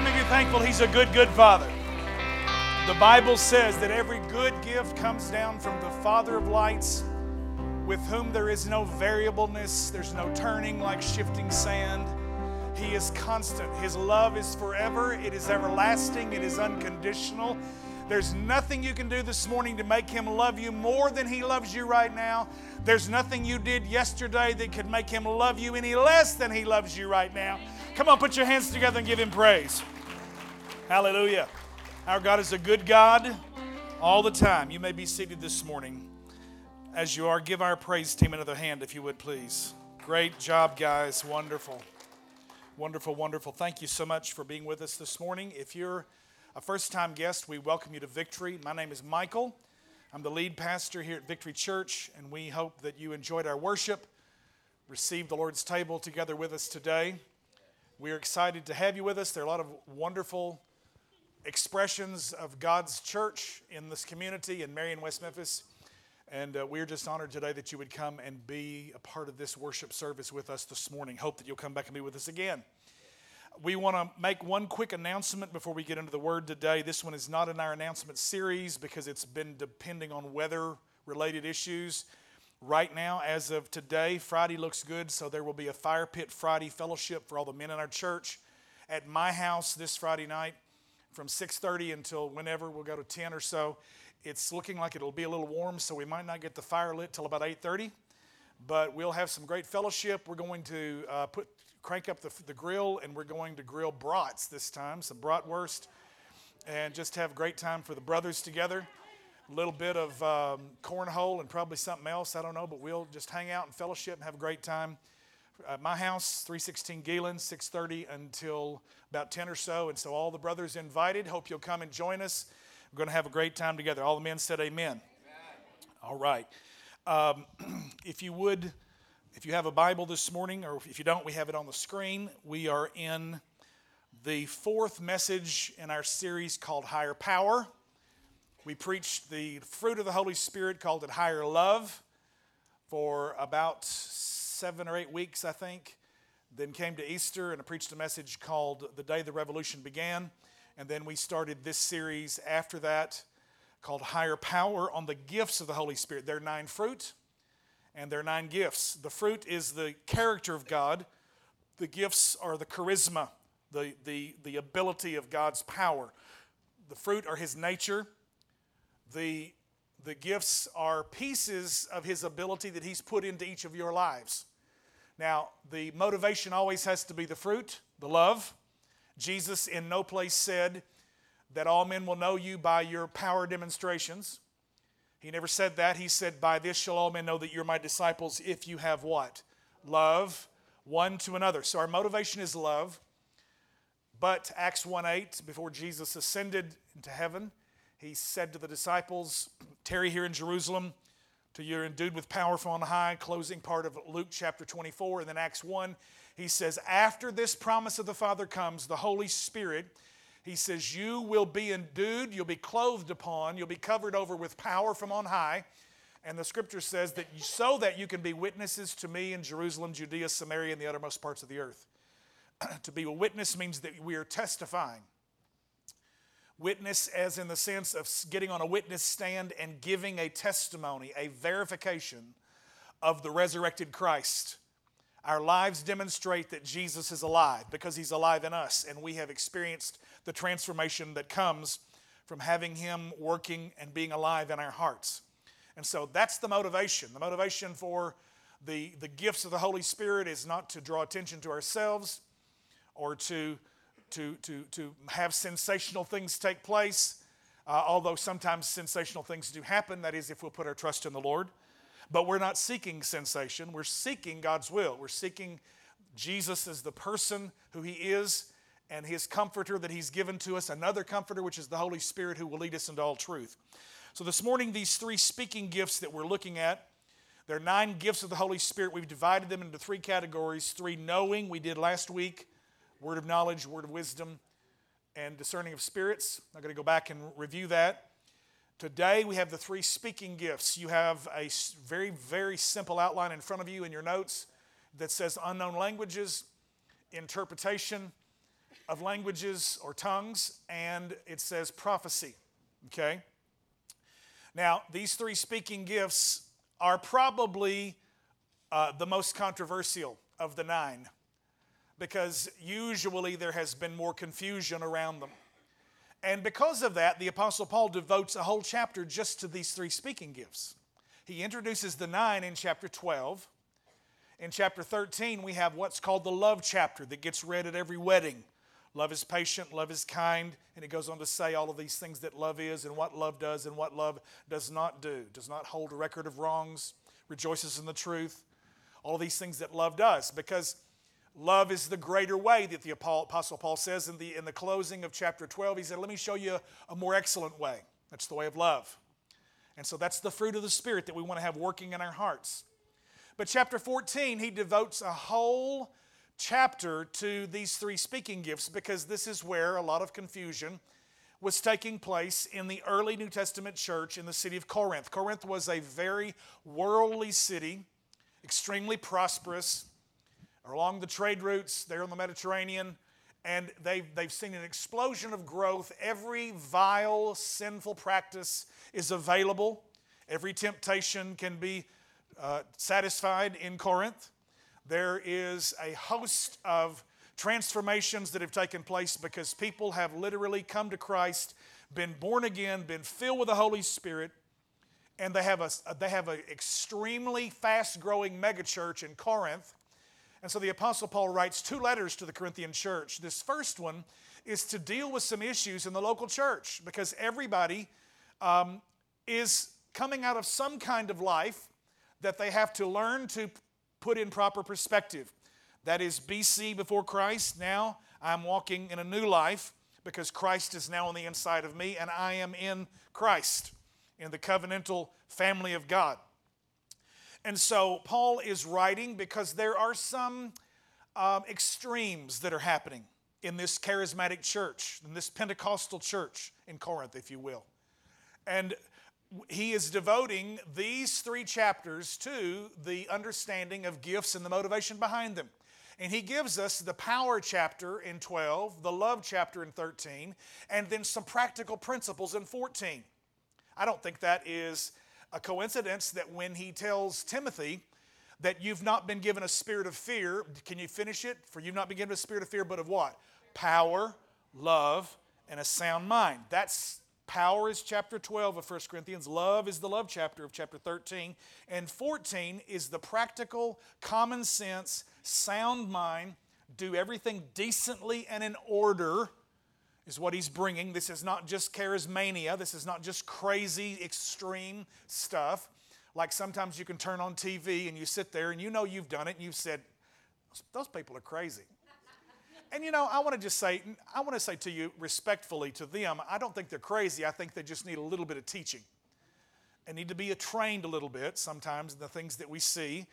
How many of you thankful He's a good, good Father? The Bible says that every good gift comes down from the Father of lights, with whom there is no variableness, there's no turning like shifting sand. He is constant. His love is forever, it is everlasting, it is unconditional. There's nothing you can do this morning to make him love you more than he loves you right now. There's nothing you did yesterday that could make him love you any less than he loves you right now. Come on, put your hands together and give him praise. Hallelujah. Our God is a good God all the time. You may be seated this morning. As you are, give our praise team another hand, if you would, please. Great job, guys. Wonderful. Wonderful, wonderful. Thank you so much for being with us this morning. If you're a first time guest, we welcome you to Victory. My name is Michael. I'm the lead pastor here at Victory Church, and we hope that you enjoyed our worship, received the Lord's table together with us today. We're excited to have you with us. There are a lot of wonderful expressions of God's church in this community in Marion, West Memphis. And uh, we're just honored today that you would come and be a part of this worship service with us this morning. Hope that you'll come back and be with us again we want to make one quick announcement before we get into the word today. This one is not in our announcement series because it's been depending on weather related issues. Right now, as of today, Friday looks good, so there will be a Fire Pit Friday fellowship for all the men in our church at my house this Friday night from 6:30 until whenever we'll go to 10 or so. It's looking like it'll be a little warm, so we might not get the fire lit till about 8:30 but we'll have some great fellowship. We're going to uh, put crank up the, the grill, and we're going to grill brats this time, some bratwurst, and just have a great time for the brothers together. A little bit of um, cornhole and probably something else, I don't know, but we'll just hang out and fellowship and have a great time. At my house, 316 Gehlen, 6:30 until about 10 or so, and so all the brothers invited. Hope you'll come and join us. We're going to have a great time together. All the men said, "Amen." amen. All right. Um, if you would if you have a Bible this morning, or if you don't, we have it on the screen. We are in the fourth message in our series called Higher Power. We preached the fruit of the Holy Spirit, called it Higher Love, for about seven or eight weeks, I think. Then came to Easter and I preached a message called The Day the Revolution Began. And then we started this series after that called Higher Power on the gifts of the Holy Spirit. There are nine fruit and there are nine gifts. The fruit is the character of God, the gifts are the charisma, the, the, the ability of God's power. The fruit are his nature. The, the gifts are pieces of his ability that he's put into each of your lives. Now, the motivation always has to be the fruit, the love. Jesus in no place said that all men will know you by your power demonstrations. He never said that. He said, By this shall all men know that you're my disciples if you have what? Love one to another. So our motivation is love. But Acts 1 8, before Jesus ascended into heaven, he said to the disciples, Tarry here in Jerusalem till you're endued with power from on high, closing part of Luke chapter 24. And then Acts 1, he says, After this promise of the Father comes, the Holy Spirit he says, You will be endued, you'll be clothed upon, you'll be covered over with power from on high. And the scripture says that so that you can be witnesses to me in Jerusalem, Judea, Samaria, and the uttermost parts of the earth. to be a witness means that we are testifying. Witness, as in the sense of getting on a witness stand and giving a testimony, a verification of the resurrected Christ. Our lives demonstrate that Jesus is alive because he's alive in us, and we have experienced the transformation that comes from having Him working and being alive in our hearts. And so that's the motivation. The motivation for the, the gifts of the Holy Spirit is not to draw attention to ourselves or to, to, to, to have sensational things take place, uh, although sometimes sensational things do happen. That is, if we'll put our trust in the Lord. But we're not seeking sensation, we're seeking God's will. We're seeking Jesus as the person who He is and his comforter that he's given to us, another comforter, which is the Holy Spirit, who will lead us into all truth. So, this morning, these three speaking gifts that we're looking at, there are nine gifts of the Holy Spirit. We've divided them into three categories three knowing, we did last week, word of knowledge, word of wisdom, and discerning of spirits. I'm going to go back and review that. Today, we have the three speaking gifts. You have a very, very simple outline in front of you in your notes that says unknown languages, interpretation, of languages or tongues, and it says prophecy. Okay? Now, these three speaking gifts are probably uh, the most controversial of the nine because usually there has been more confusion around them. And because of that, the Apostle Paul devotes a whole chapter just to these three speaking gifts. He introduces the nine in chapter 12. In chapter 13, we have what's called the love chapter that gets read at every wedding. Love is patient, love is kind, and it goes on to say all of these things that love is and what love does and what love does not do. Does not hold a record of wrongs, rejoices in the truth, all of these things that love does. Because Love is the greater way that the Apostle Paul says in the, in the closing of chapter 12. He said, Let me show you a more excellent way. That's the way of love. And so that's the fruit of the Spirit that we want to have working in our hearts. But chapter 14, he devotes a whole chapter to these three speaking gifts because this is where a lot of confusion was taking place in the early New Testament church in the city of Corinth. Corinth was a very worldly city, extremely prosperous along the trade routes there on the Mediterranean, and they've, they've seen an explosion of growth. Every vile, sinful practice is available, every temptation can be uh, satisfied in Corinth. There is a host of transformations that have taken place because people have literally come to Christ, been born again, been filled with the Holy Spirit, and they have a they have an extremely fast growing megachurch in Corinth and so the Apostle Paul writes two letters to the Corinthian church. This first one is to deal with some issues in the local church because everybody um, is coming out of some kind of life that they have to learn to put in proper perspective. That is BC before Christ. Now I'm walking in a new life because Christ is now on the inside of me and I am in Christ, in the covenantal family of God. And so Paul is writing because there are some um, extremes that are happening in this charismatic church, in this Pentecostal church in Corinth, if you will. And he is devoting these three chapters to the understanding of gifts and the motivation behind them. And he gives us the power chapter in 12, the love chapter in 13, and then some practical principles in 14. I don't think that is a coincidence that when he tells Timothy that you've not been given a spirit of fear, can you finish it? For you've not been given a spirit of fear, but of what? Power, love, and a sound mind. That's power is chapter 12 of 1 Corinthians. Love is the love chapter of chapter 13. And 14 is the practical, common sense, sound mind, do everything decently and in order is what he's bringing. This is not just charismania, this is not just crazy, extreme stuff. Like sometimes you can turn on TV and you sit there and you know you've done it and you've said, those people are crazy. And you know, I want to just say, I want to say to you respectfully to them, I don't think they're crazy. I think they just need a little bit of teaching and need to be trained a little bit sometimes in the things that we see.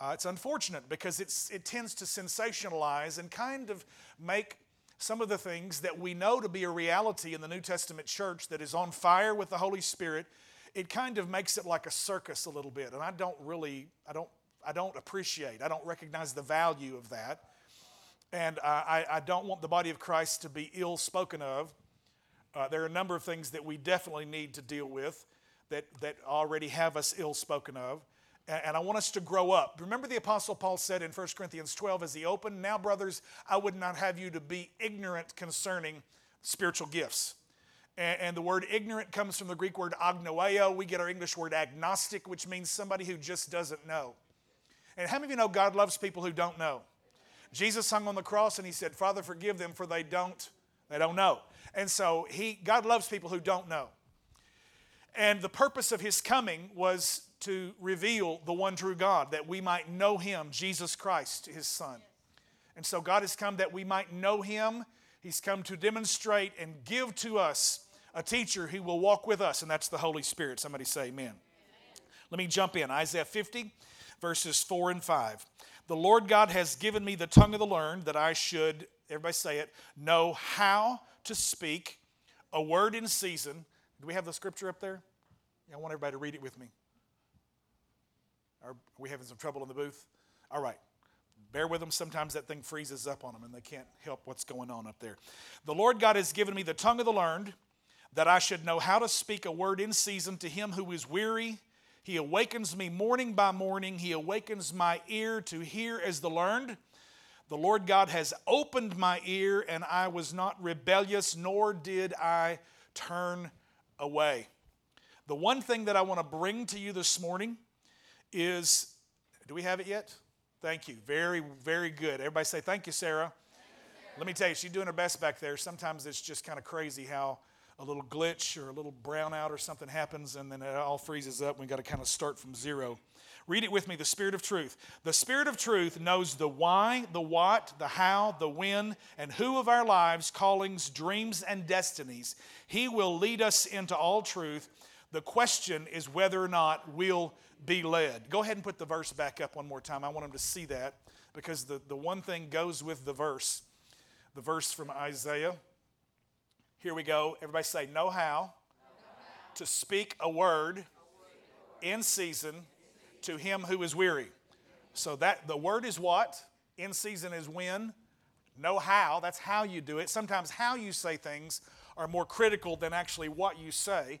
Uh, it's unfortunate because it's, it tends to sensationalize and kind of make some of the things that we know to be a reality in the New Testament church that is on fire with the Holy Spirit, it kind of makes it like a circus a little bit. And I don't really, I don't, I don't appreciate, I don't recognize the value of that. And uh, I, I don't want the body of Christ to be ill spoken of. Uh, there are a number of things that we definitely need to deal with that, that already have us ill spoken of and I want us to grow up. Remember, the Apostle Paul said in 1 Corinthians 12 as he opened, Now, brothers, I would not have you to be ignorant concerning spiritual gifts. And, the word ignorant comes from the Greek word agnoeo. We get our English word agnostic, which means somebody who just doesn't know. And how many of you know God loves people who don't know? Jesus hung on the cross and he said, Father, forgive them for they don't, they don't know. And so he, God loves people who don't know. And the purpose of his coming was to reveal the one true God, that we might know him, Jesus Christ, his Son. And so God has come that we might know him. He's come to demonstrate and give to us a teacher who will walk with us, and that's the Holy Spirit. Somebody say amen. amen. Let me jump in. Isaiah 50, verses 4 and 5. The Lord God has given me the tongue of the learned that I should, everybody say it, know how to speak a word in season. Do we have the scripture up there? I want everybody to read it with me. Are we having some trouble in the booth? All right. Bear with them. Sometimes that thing freezes up on them and they can't help what's going on up there. The Lord God has given me the tongue of the learned that I should know how to speak a word in season to him who is weary. He awakens me morning by morning. He awakens my ear to hear as the learned. The Lord God has opened my ear, and I was not rebellious, nor did I turn away. The one thing that I want to bring to you this morning is do we have it yet? Thank you. Very, very good. Everybody say thank you, Sarah. Thank you, Sarah. Let me tell you, she's doing her best back there. Sometimes it's just kind of crazy how a little glitch or a little brownout or something happens and then it all freezes up. We've got to kind of start from zero. Read it with me the Spirit of truth. The Spirit of truth knows the why, the what, the how, the when, and who of our lives, callings, dreams, and destinies. He will lead us into all truth. The question is whether or not we'll be led. Go ahead and put the verse back up one more time. I want them to see that because the, the one thing goes with the verse. The verse from Isaiah here we go. Everybody say, know how to speak a word in season to him who is weary. So that the word is what? In season is when. Know how, that's how you do it. Sometimes how you say things are more critical than actually what you say.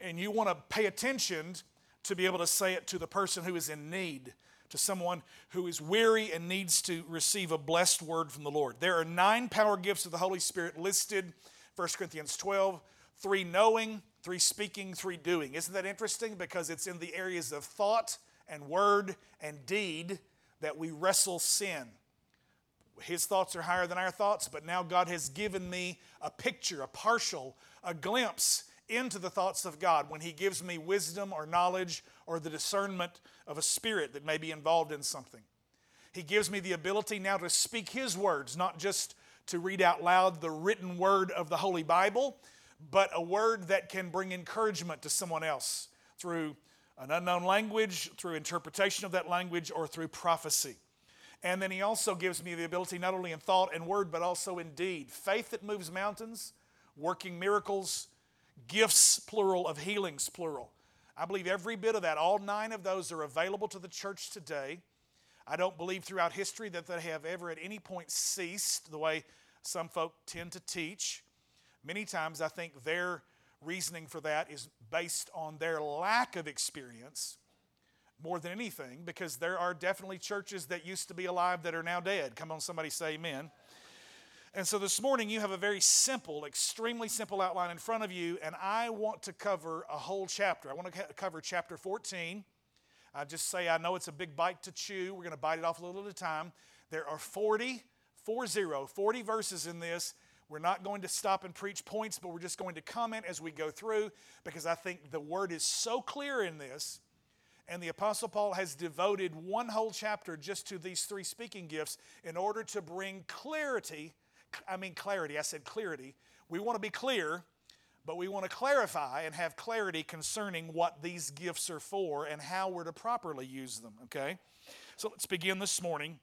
And you want to pay attention to be able to say it to the person who is in need, to someone who is weary and needs to receive a blessed word from the Lord. There are nine power gifts of the Holy Spirit listed 1 Corinthians 12, three knowing, three speaking, three doing. Isn't that interesting? Because it's in the areas of thought and word and deed that we wrestle sin. His thoughts are higher than our thoughts, but now God has given me a picture, a partial, a glimpse into the thoughts of God when He gives me wisdom or knowledge or the discernment of a spirit that may be involved in something. He gives me the ability now to speak His words, not just to read out loud the written word of the Holy Bible, but a word that can bring encouragement to someone else through an unknown language, through interpretation of that language, or through prophecy. And then he also gives me the ability, not only in thought and word, but also in deed. Faith that moves mountains, working miracles, gifts, plural, of healings, plural. I believe every bit of that, all nine of those are available to the church today. I don't believe throughout history that they have ever at any point ceased the way some folk tend to teach. Many times I think their reasoning for that is based on their lack of experience more than anything because there are definitely churches that used to be alive that are now dead. Come on, somebody say amen. And so this morning you have a very simple, extremely simple outline in front of you, and I want to cover a whole chapter. I want to cover chapter 14 I just say I know it's a big bite to chew. We're going to bite it off a little at a time. There are 40, 40, 40 verses in this. We're not going to stop and preach points, but we're just going to comment as we go through because I think the word is so clear in this. And the Apostle Paul has devoted one whole chapter just to these three speaking gifts in order to bring clarity. I mean, clarity, I said clarity. We want to be clear but we want to clarify and have clarity concerning what these gifts are for and how we're to properly use them, okay? So let's begin this morning.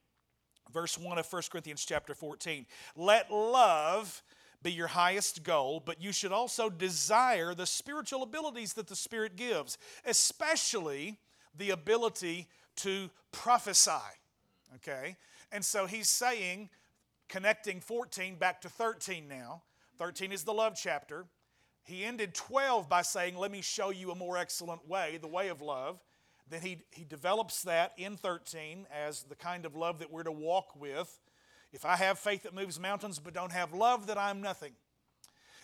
Verse 1 of 1 Corinthians chapter 14. Let love be your highest goal, but you should also desire the spiritual abilities that the Spirit gives, especially the ability to prophesy. Okay? And so he's saying, connecting 14 back to 13 now. 13 is the love chapter. He ended 12 by saying, Let me show you a more excellent way, the way of love. Then he, he develops that in 13 as the kind of love that we're to walk with. If I have faith that moves mountains but don't have love, then I'm nothing.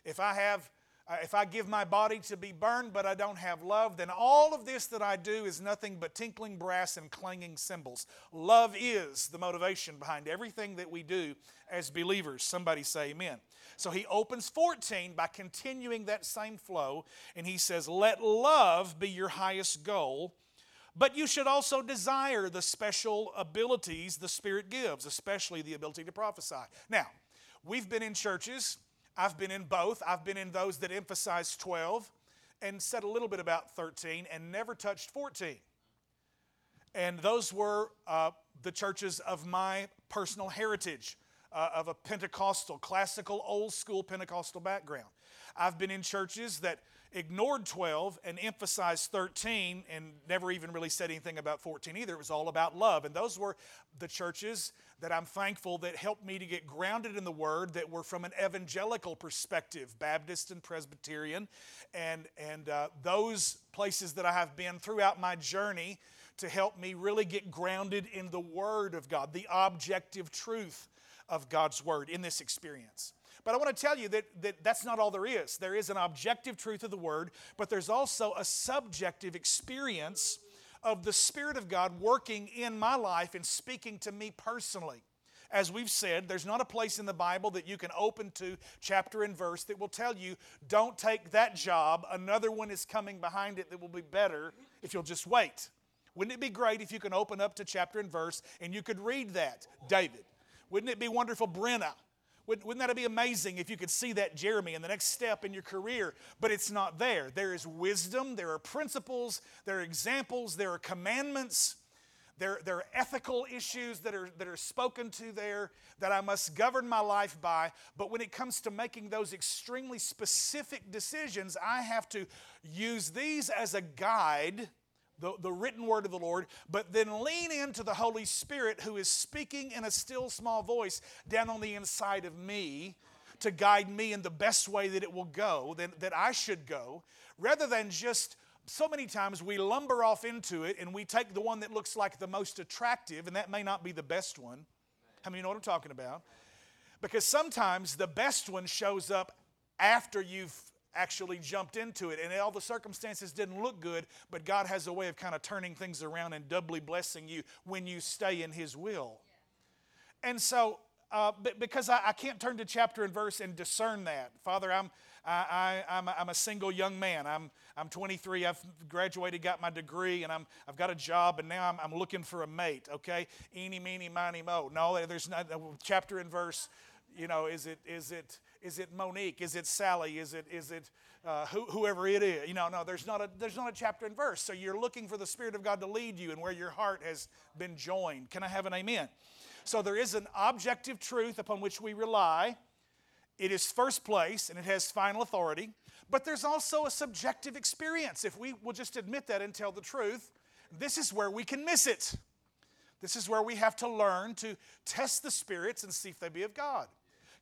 If I have uh, if I give my body to be burned but I don't have love, then all of this that I do is nothing but tinkling brass and clanging cymbals. Love is the motivation behind everything that we do as believers. Somebody say amen. So he opens 14 by continuing that same flow, and he says, Let love be your highest goal. But you should also desire the special abilities the Spirit gives, especially the ability to prophesy. Now, we've been in churches I've been in both. I've been in those that emphasize 12 and said a little bit about 13 and never touched 14. And those were uh, the churches of my personal heritage. uh, of a Pentecostal, classical, old school Pentecostal background. I've been in churches that ignored 12 and emphasized 13 and never even really said anything about 14 either. It was all about love. And those were the churches that I'm thankful that helped me to get grounded in the Word that were from an evangelical perspective, Baptist and Presbyterian. And, and uh, those places that I have been throughout my journey to help me really get grounded in the Word of God, the objective truth of God's Word in this experience. But I want to tell you that, that that's not all there is. There is an objective truth of the Word, but there's also a subjective experience of the Spirit of God working in my life and speaking to me personally. As we've said, there's not a place in the Bible that you can open to chapter and verse that will tell you, don't take that job. Another one is coming behind it that will be better if you'll just wait. Wouldn't it be great if you can open up to chapter and verse and you could read that, David? Wouldn't it be wonderful, Brenna? Wouldn't that be amazing if you could see that, Jeremy, in the next step in your career? But it's not there. There is wisdom, there are principles, there are examples, there are commandments, there, there are ethical issues that are, that are spoken to there that I must govern my life by. But when it comes to making those extremely specific decisions, I have to use these as a guide the, the written word of the Lord, but then lean into the Holy Spirit who is speaking in a still small voice down on the inside of me to guide me in the best way that it will go, that, that I should go, rather than just so many times we lumber off into it and we take the one that looks like the most attractive, and that may not be the best one. How many know what I'm talking about? Because sometimes the best one shows up after you've actually jumped into it. And all the circumstances didn't look good, but God has a way of kind of turning things around and doubly blessing you when you stay in His will. And so, uh, because I, I, can't turn to chapter and verse and discern that. Father, I'm, I, I, I'm, a, I'm a single young man. I'm, I'm 23. I've graduated, got my degree, and I'm, I've got a job, and now I'm, I'm looking for a mate, okay? Eeny, meeny, miny, mo. No, there's not, chapter and verse, you know, is it, is it, is it Monique? Is it Sally? Is it, is it uh, who, whoever it is? You know, no, there's not, a, there's not a chapter and verse. So you're looking for the Spirit of God to lead you and where your heart has been joined. Can I have an amen? So there is an objective truth upon which we rely. It is first place and it has final authority. But there's also a subjective experience. If we will just admit that and tell the truth, this is where we can miss it. This is where we have to learn to test the spirits and see if they be of God.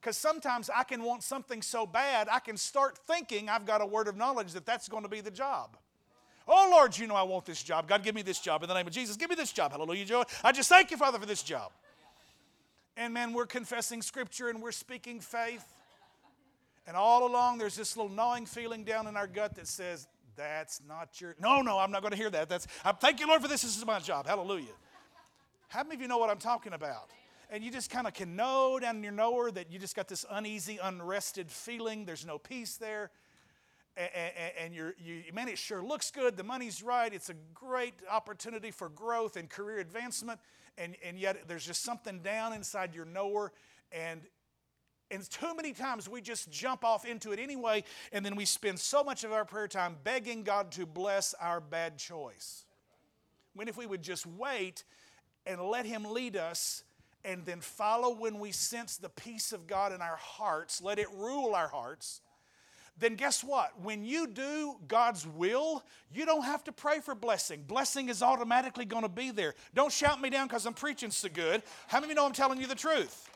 Because sometimes I can want something so bad, I can start thinking I've got a word of knowledge that that's going to be the job. Oh, Lord, you know I want this job. God, give me this job. In the name of Jesus, give me this job. Hallelujah, Joy. I just thank you, Father, for this job. And man, we're confessing Scripture and we're speaking faith. And all along, there's this little gnawing feeling down in our gut that says, That's not your. No, no, I'm not going to hear that. That's. I thank you, Lord, for this. This is my job. Hallelujah. How many of you know what I'm talking about? And you just kind of can know down in your knower that you just got this uneasy, unrested feeling. There's no peace there. And, you're, you, man, it sure looks good. The money's right. It's a great opportunity for growth and career advancement. And, and yet there's just something down inside your knower. And, and too many times we just jump off into it anyway. And then we spend so much of our prayer time begging God to bless our bad choice. When if we would just wait and let Him lead us and then follow when we sense the peace of God in our hearts, let it rule our hearts, then guess what? When you do God's will, you don't have to pray for blessing. Blessing is automatically going to be there. Don't shout me down because I'm preaching so good. How many of you know I'm telling you the truth?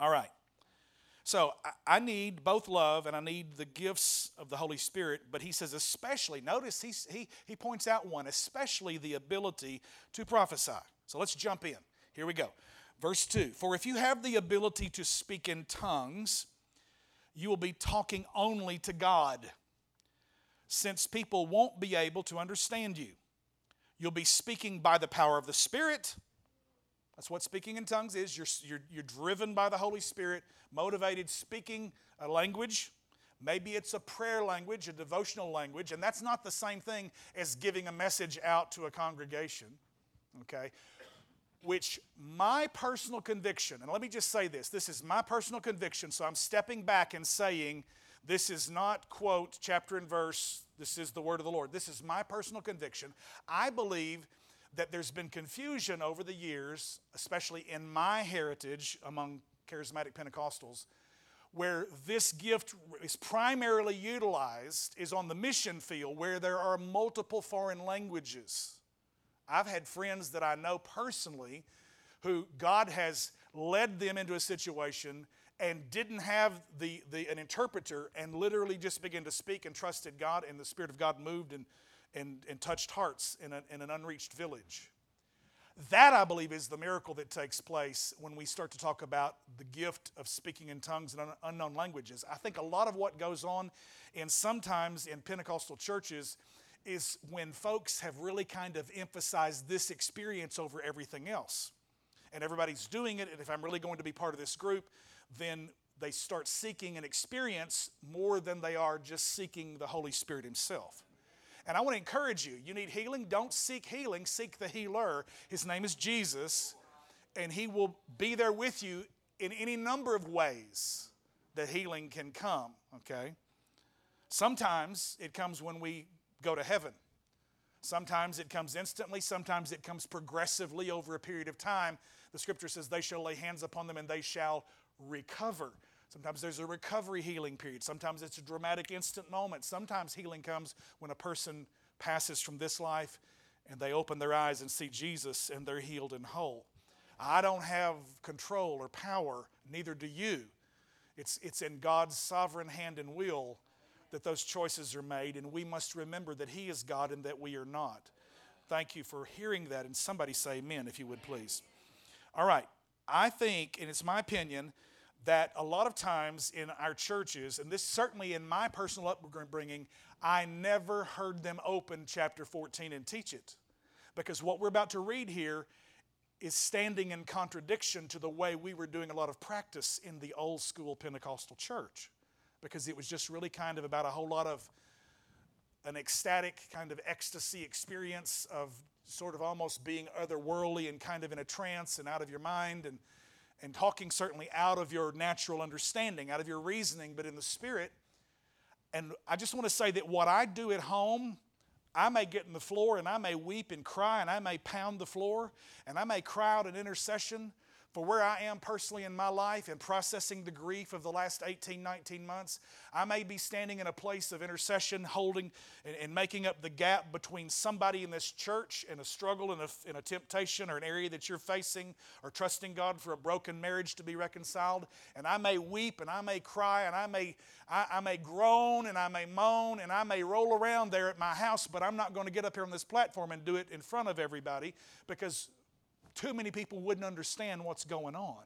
All right. So I need both love and I need the gifts of the Holy Spirit, but he says, especially, notice he, he, he points out one, especially the ability to prophesy. So let's jump in. Here we go. Verse 2 For if you have the ability to speak in tongues, you will be talking only to God, since people won't be able to understand you. You'll be speaking by the power of the Spirit. That's what speaking in tongues is. You're, you're, you're driven by the Holy Spirit, motivated, speaking a language. Maybe it's a prayer language, a devotional language, and that's not the same thing as giving a message out to a congregation. Okay? Which my personal conviction, and let me just say this this is my personal conviction, so I'm stepping back and saying this is not, quote, chapter and verse, this is the word of the Lord. This is my personal conviction. I believe that there's been confusion over the years, especially in my heritage among charismatic Pentecostals, where this gift is primarily utilized is on the mission field where there are multiple foreign languages. I've had friends that I know personally who God has led them into a situation and didn't have the, the, an interpreter and literally just began to speak and trusted God, and the Spirit of God moved and, and, and touched hearts in, a, in an unreached village. That, I believe, is the miracle that takes place when we start to talk about the gift of speaking in tongues and unknown languages. I think a lot of what goes on, and sometimes in Pentecostal churches, is when folks have really kind of emphasized this experience over everything else. And everybody's doing it, and if I'm really going to be part of this group, then they start seeking an experience more than they are just seeking the Holy Spirit Himself. And I want to encourage you you need healing, don't seek healing, seek the healer. His name is Jesus, and He will be there with you in any number of ways that healing can come, okay? Sometimes it comes when we go to heaven. Sometimes it comes instantly, sometimes it comes progressively over a period of time. The scripture says, They shall lay hands upon them and they shall recover. Sometimes there's a recovery healing period. Sometimes it's a dramatic instant moment. Sometimes healing comes when a person passes from this life and they open their eyes and see Jesus and they're healed and whole. I don't have control or power, neither do you. It's, it's in God's sovereign hand and will that those choices are made, and we must remember that He is God and that we are not. Thank you for hearing that, and somebody say amen if you would please. All right, I think, and it's my opinion, that a lot of times in our churches, and this certainly in my personal upbringing, I never heard them open chapter 14 and teach it. Because what we're about to read here is standing in contradiction to the way we were doing a lot of practice in the old school Pentecostal church because it was just really kind of about a whole lot of an ecstatic kind of ecstasy experience of sort of almost being otherworldly and kind of in a trance and out of your mind and, and talking certainly out of your natural understanding, out of your reasoning, but in the spirit. And I just want to say that what I do at home, I may get in the floor and I may weep and cry and I may pound the floor and I may cry out an intercession for where I am personally in my life and processing the grief of the last 18, 19 months, I may be standing in a place of intercession, holding and, and making up the gap between somebody in this church and a struggle and a, and a temptation or an area that you're facing or trusting God for a broken marriage to be reconciled. And I may weep and I may cry and I may, I, I may groan and I may moan and I may roll around there at my house, but I'm not going to get up here on this platform and do it in front of everybody because too many people wouldn't understand what's going on.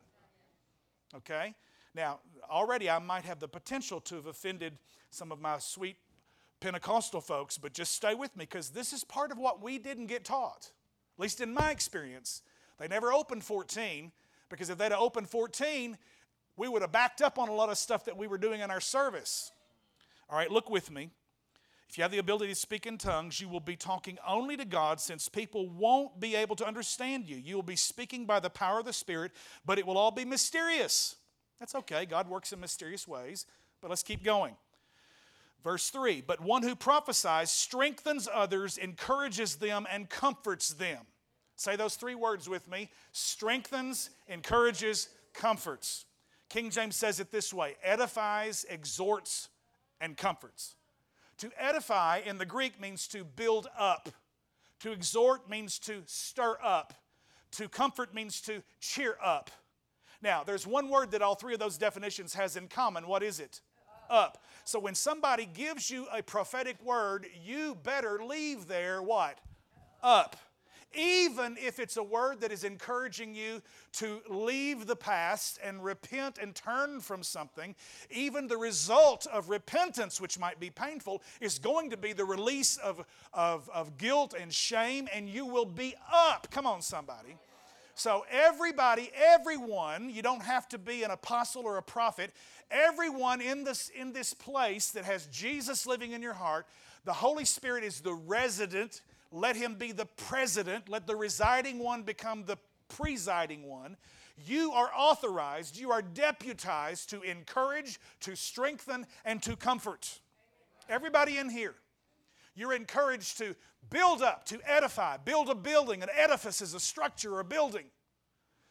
Okay? Now, already I might have the potential to have offended some of my sweet Pentecostal folks, but just stay with me because this is part of what we didn't get taught. At least in my experience. They never opened 14 because if they'd have opened 14, we would have backed up on a lot of stuff that we were doing in our service. All right, look with me. If you have the ability to speak in tongues, you will be talking only to God since people won't be able to understand you. You will be speaking by the power of the Spirit, but it will all be mysterious. That's okay. God works in mysterious ways, but let's keep going. Verse 3 But one who prophesies strengthens others, encourages them, and comforts them. Say those three words with me strengthens, encourages, comforts. King James says it this way edifies, exhorts, and comforts. To edify in the Greek means to build up. To exhort means to stir up. To comfort means to cheer up. Now, there's one word that all three of those definitions has in common. What is it? Up. So when somebody gives you a prophetic word, you better leave there what? Up even if it's a word that is encouraging you to leave the past and repent and turn from something, even the result of repentance, which might be painful, is going to be the release of, of, of guilt and shame, and you will be up. Come on, somebody. So, everybody, everyone, you don't have to be an apostle or a prophet, everyone in this, in this place that has Jesus living in your heart, the Holy Spirit is the resident let him be the president. Let the residing one become the presiding one. You are authorized, you are deputized to encourage, to strengthen, and to comfort. Everybody in here. You're encouraged to build up, to edify, build a building. An edifice is a structure a building.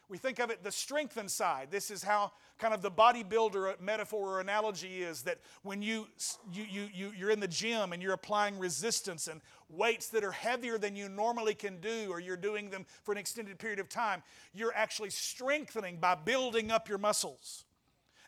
We think of it the strengthen side. This is how kind of the bodybuilder metaphor or analogy is that when you, you, you, you, you're in the gym and you're applying resistance and weights that are heavier than you normally can do, or you're doing them for an extended period of time, you're actually strengthening by building up your muscles.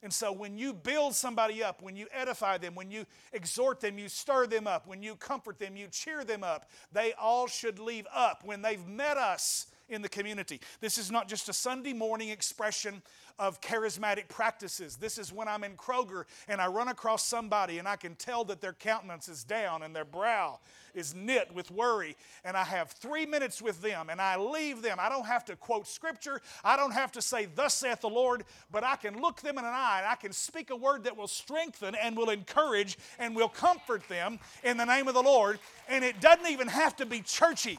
And so when you build somebody up, when you edify them, when you exhort them, you stir them up, when you comfort them, you cheer them up, they all should leave up when they've met us in the community. This is not just a Sunday morning expression of charismatic practices. This is when I'm in Kroger and I run across somebody and I can tell that their countenance is down and their brow is knit with worry. And I have three minutes with them and I leave them. I don't have to quote scripture, I don't have to say, Thus saith the Lord, but I can look them in an eye and I can speak a word that will strengthen and will encourage and will comfort them in the name of the Lord. And it doesn't even have to be churchy.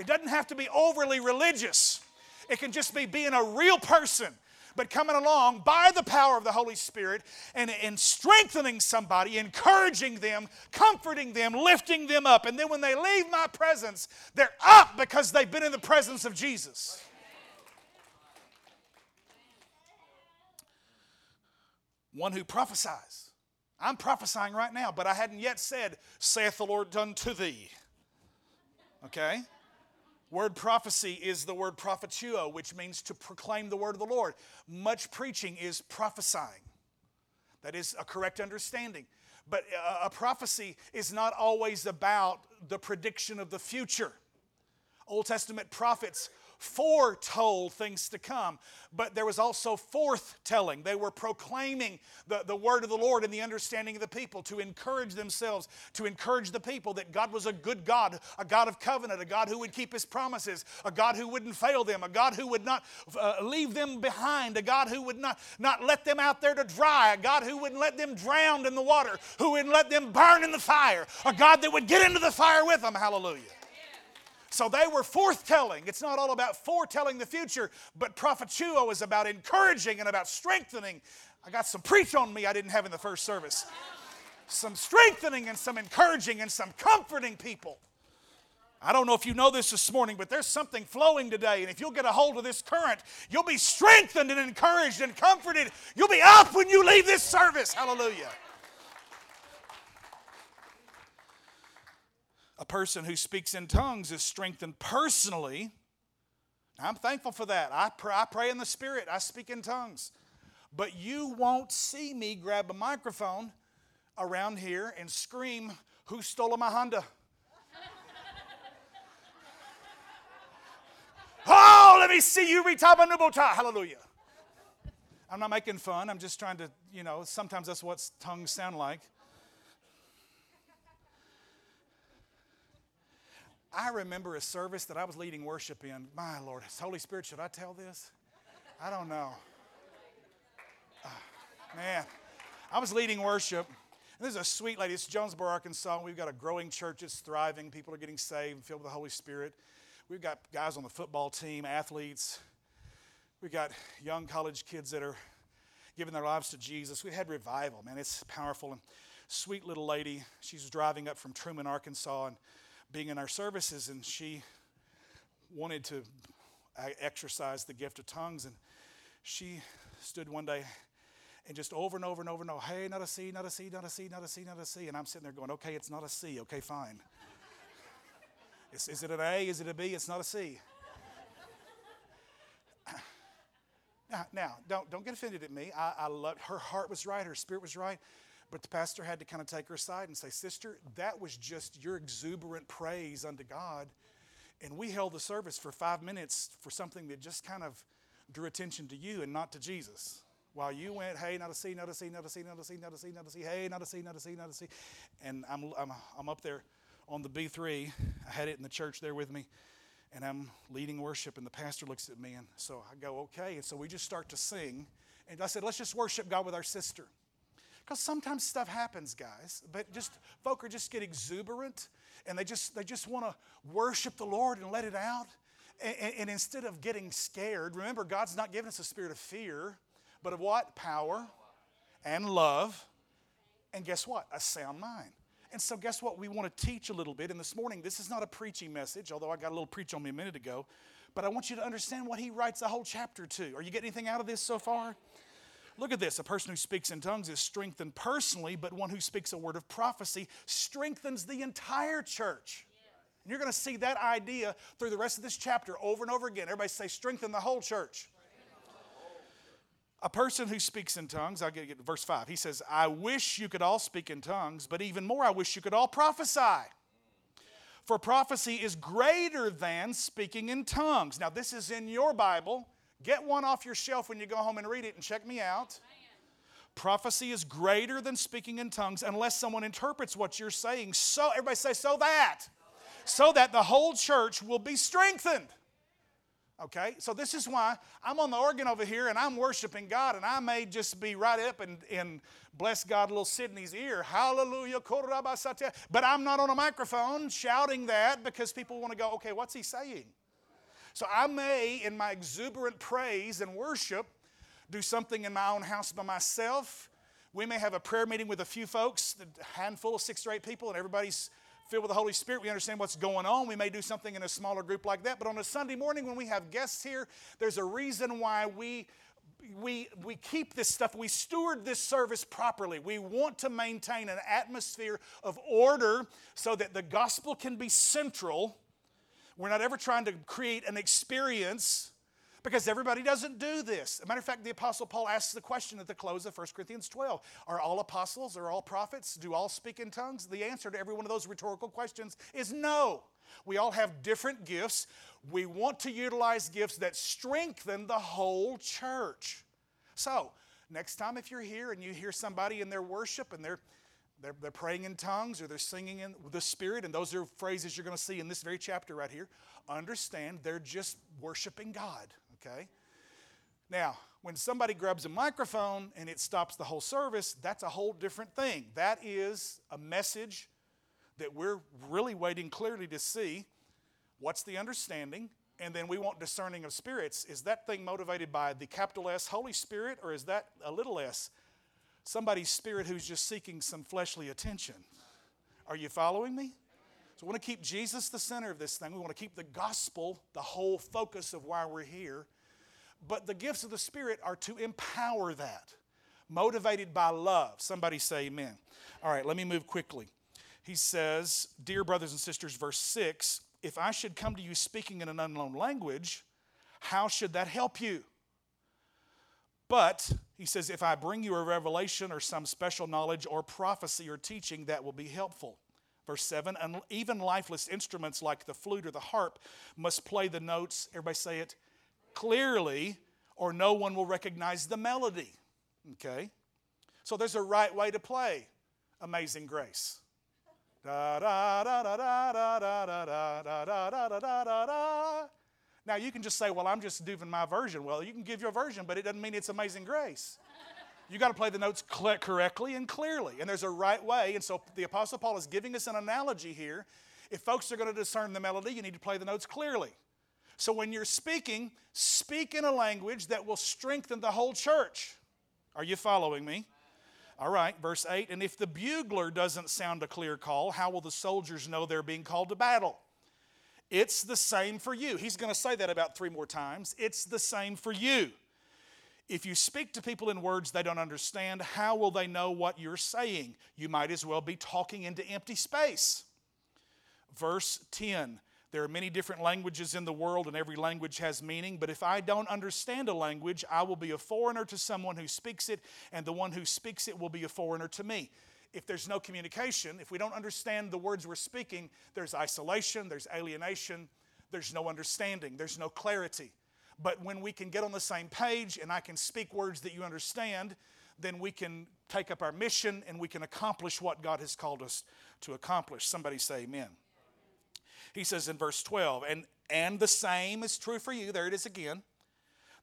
It doesn't have to be overly religious. It can just be being a real person, but coming along by the power of the Holy Spirit and, and strengthening somebody, encouraging them, comforting them, lifting them up. And then when they leave my presence, they're up because they've been in the presence of Jesus. One who prophesies. I'm prophesying right now, but I hadn't yet said, saith the Lord unto thee. Okay? Word prophecy is the word prophetuo, which means to proclaim the word of the Lord. Much preaching is prophesying. That is a correct understanding. But uh, a prophecy is not always about the prediction of the future. Old Testament prophets foretold things to come, but there was also forthtelling. They were proclaiming the, the word of the Lord and the understanding of the people to encourage themselves, to encourage the people that God was a good God, a God of covenant, a God who would keep his promises, a God who wouldn't fail them, a God who would not uh, leave them behind, a God who would not, not let them out there to dry, a God who wouldn't let them drown in the water, who wouldn't let them burn in the fire, a God that would get into the fire with them. Hallelujah. So they were forthtelling. It's not all about foretelling the future, but prophetuo is about encouraging and about strengthening. I got some preach on me I didn't have in the first service. Some strengthening and some encouraging and some comforting people. I don't know if you know this this morning, but there's something flowing today. And if you'll get a hold of this current, you'll be strengthened and encouraged and comforted. You'll be up when you leave this service. Hallelujah. A person who speaks in tongues is strengthened personally. I'm thankful for that. I pray, I pray in the Spirit, I speak in tongues. But you won't see me grab a microphone around here and scream, Who stole my Honda? oh, let me see you retaba nubota. Hallelujah. I'm not making fun. I'm just trying to, you know, sometimes that's what tongues sound like. I remember a service that I was leading worship in. My Lord, Holy Spirit, should I tell this? I don't know. Uh, man, I was leading worship. And this is a sweet lady. It's Jonesboro, Arkansas. We've got a growing church. It's thriving. People are getting saved filled with the Holy Spirit. We've got guys on the football team, athletes. We've got young college kids that are giving their lives to Jesus. We've had revival, man. It's powerful. And sweet little lady. She's driving up from Trumann, Arkansas, and being in our services, and she wanted to uh, exercise the gift of tongues. And she stood one day and just over and over and over and over, hey, not a C, not a C, not a C, not a C, not a C. And I'm sitting there going, okay, it's not a C. Okay, fine. is, is it an A? Is it a B? It's not a C. now, now don't, don't get offended at me. I, I her heart was right, her spirit was right. But the pastor had to kind of take her aside and say, Sister, that was just your exuberant praise unto God. And we held the service for five minutes for something that just kind of drew attention to you and not to Jesus. While you went, hey, not a C, not a C, not a C, not a C, not a C, not a C, hey, not a C, not a C, not a C. And I'm, I'm, I'm up there on the B3. I had it in the church there with me. And I'm leading worship, and the pastor looks at me, and so I go, okay. And so we just start to sing. And I said, let's just worship God with our sister. Because sometimes stuff happens, guys. But just folk are just get exuberant and they just they just want to worship the Lord and let it out. And, and, instead of getting scared, remember God's not giving us a spirit of fear, but of what? Power and love. And guess what? A sound mind. And so, guess what? We want to teach a little bit. And this morning, this is not a preaching message, although I got a little preach on me a minute ago. But I want you to understand what he writes the whole chapter to. Are you getting anything out of this so far? Look at this. A person who speaks in tongues is strengthened personally, but one who speaks a word of prophecy strengthens the entire church. And you're going to see that idea through the rest of this chapter over and over again. Everybody say, strengthen the whole church. A person who speaks in tongues, I'll get, get verse 5. He says, I wish you could all speak in tongues, but even more, I wish you could all prophesy. For prophecy is greater than speaking in tongues. Now, this is in your Bible. Get one off your shelf when you go home and read it and check me out. Prophecy is greater than speaking in tongues unless someone interprets what you're saying. So, everybody say, so that. So that the whole church will be strengthened. Okay, so this is why I'm on the organ over here and I'm worshiping God, and I may just be right up and, and bless God, little Sydney's ear, hallelujah, but I'm not on a microphone shouting that because people want to go, okay, what's he saying? So I may, in my exuberant praise and worship, do something in my own house by myself. We may have a prayer meeting with a few folks, a handful of six or eight people, and everybody's filled with the Holy Spirit, we understand what's going on. We may do something in a smaller group like that. But on a Sunday morning when we have guests here, there's a reason why we we, we keep this stuff, we steward this service properly. We want to maintain an atmosphere of order so that the gospel can be central. We're not ever trying to create an experience because everybody doesn't do this. As a matter of fact, the Apostle Paul asks the question at the close of 1 Corinthians 12 Are all apostles? Are all prophets? Do all speak in tongues? The answer to every one of those rhetorical questions is no. We all have different gifts. We want to utilize gifts that strengthen the whole church. So, next time if you're here and you hear somebody in their worship and they're they're, they're praying in tongues or they're singing in the Spirit, and those are phrases you're going to see in this very chapter right here. Understand they're just worshiping God okay? Now, when somebody grabs a microphone and it stops the whole service, that's a whole different thing. That is a message that we're really waiting clearly to see. What's the understanding? And then we want discerning of spirits. Is that thing motivated by the capital S Holy Spirit, or is that a little s somebody's spirit who's just seeking some fleshly attention? Are you following me? So we want to keep Jesus the center of this thing. We want to keep the gospel the whole focus of why we're here. But the gifts of the Spirit are to empower that, motivated by love. Somebody say amen. All right, let me move quickly. He says, Dear brothers and sisters, verse 6 If I should come to you speaking in an unknown language, how should that help you? But, he says, if I bring you a revelation or some special knowledge or prophecy or teaching, that will be helpful. Verse 7 and even lifeless instruments like the flute or the harp must play the notes, everybody say it, clearly, or no one will recognize the melody. Okay? So there's a right way to play Amazing Grace. Da da da da da da da da da da da da da da. Now you can just say, well, I'm just doing my version. Well, you can give your version, but it doesn't mean it's Amazing Grace. You got to play the notes correctly and clearly. And there's a right way. And so the Apostle Paul is giving us an analogy here. If folks are going to discern the melody, you need to play the notes clearly. So when you're speaking, speak in a language that will strengthen the whole church. Are you following me? All right, verse 8. And if the bugler doesn't sound a clear call, how will the soldiers know they're being called to battle? It's the same for you. He's going to say that about three more times. It's the same for you. If you speak to people in words they don't understand, how will they know what you're saying? You might as well be talking into empty space. Verse 10 There are many different languages in the world, and every language has meaning. But if I don't understand a language, I will be a foreigner to someone who speaks it, and the one who speaks it will be a foreigner to me. If there's no communication, if we don't understand the words we're speaking, there's isolation, there's alienation, there's no understanding, there's no clarity. But when we can get on the same page and I can speak words that you understand, then we can take up our mission and we can accomplish what God has called us to accomplish. Somebody say amen. He says in verse 12, and, and the same is true for you. There it is again.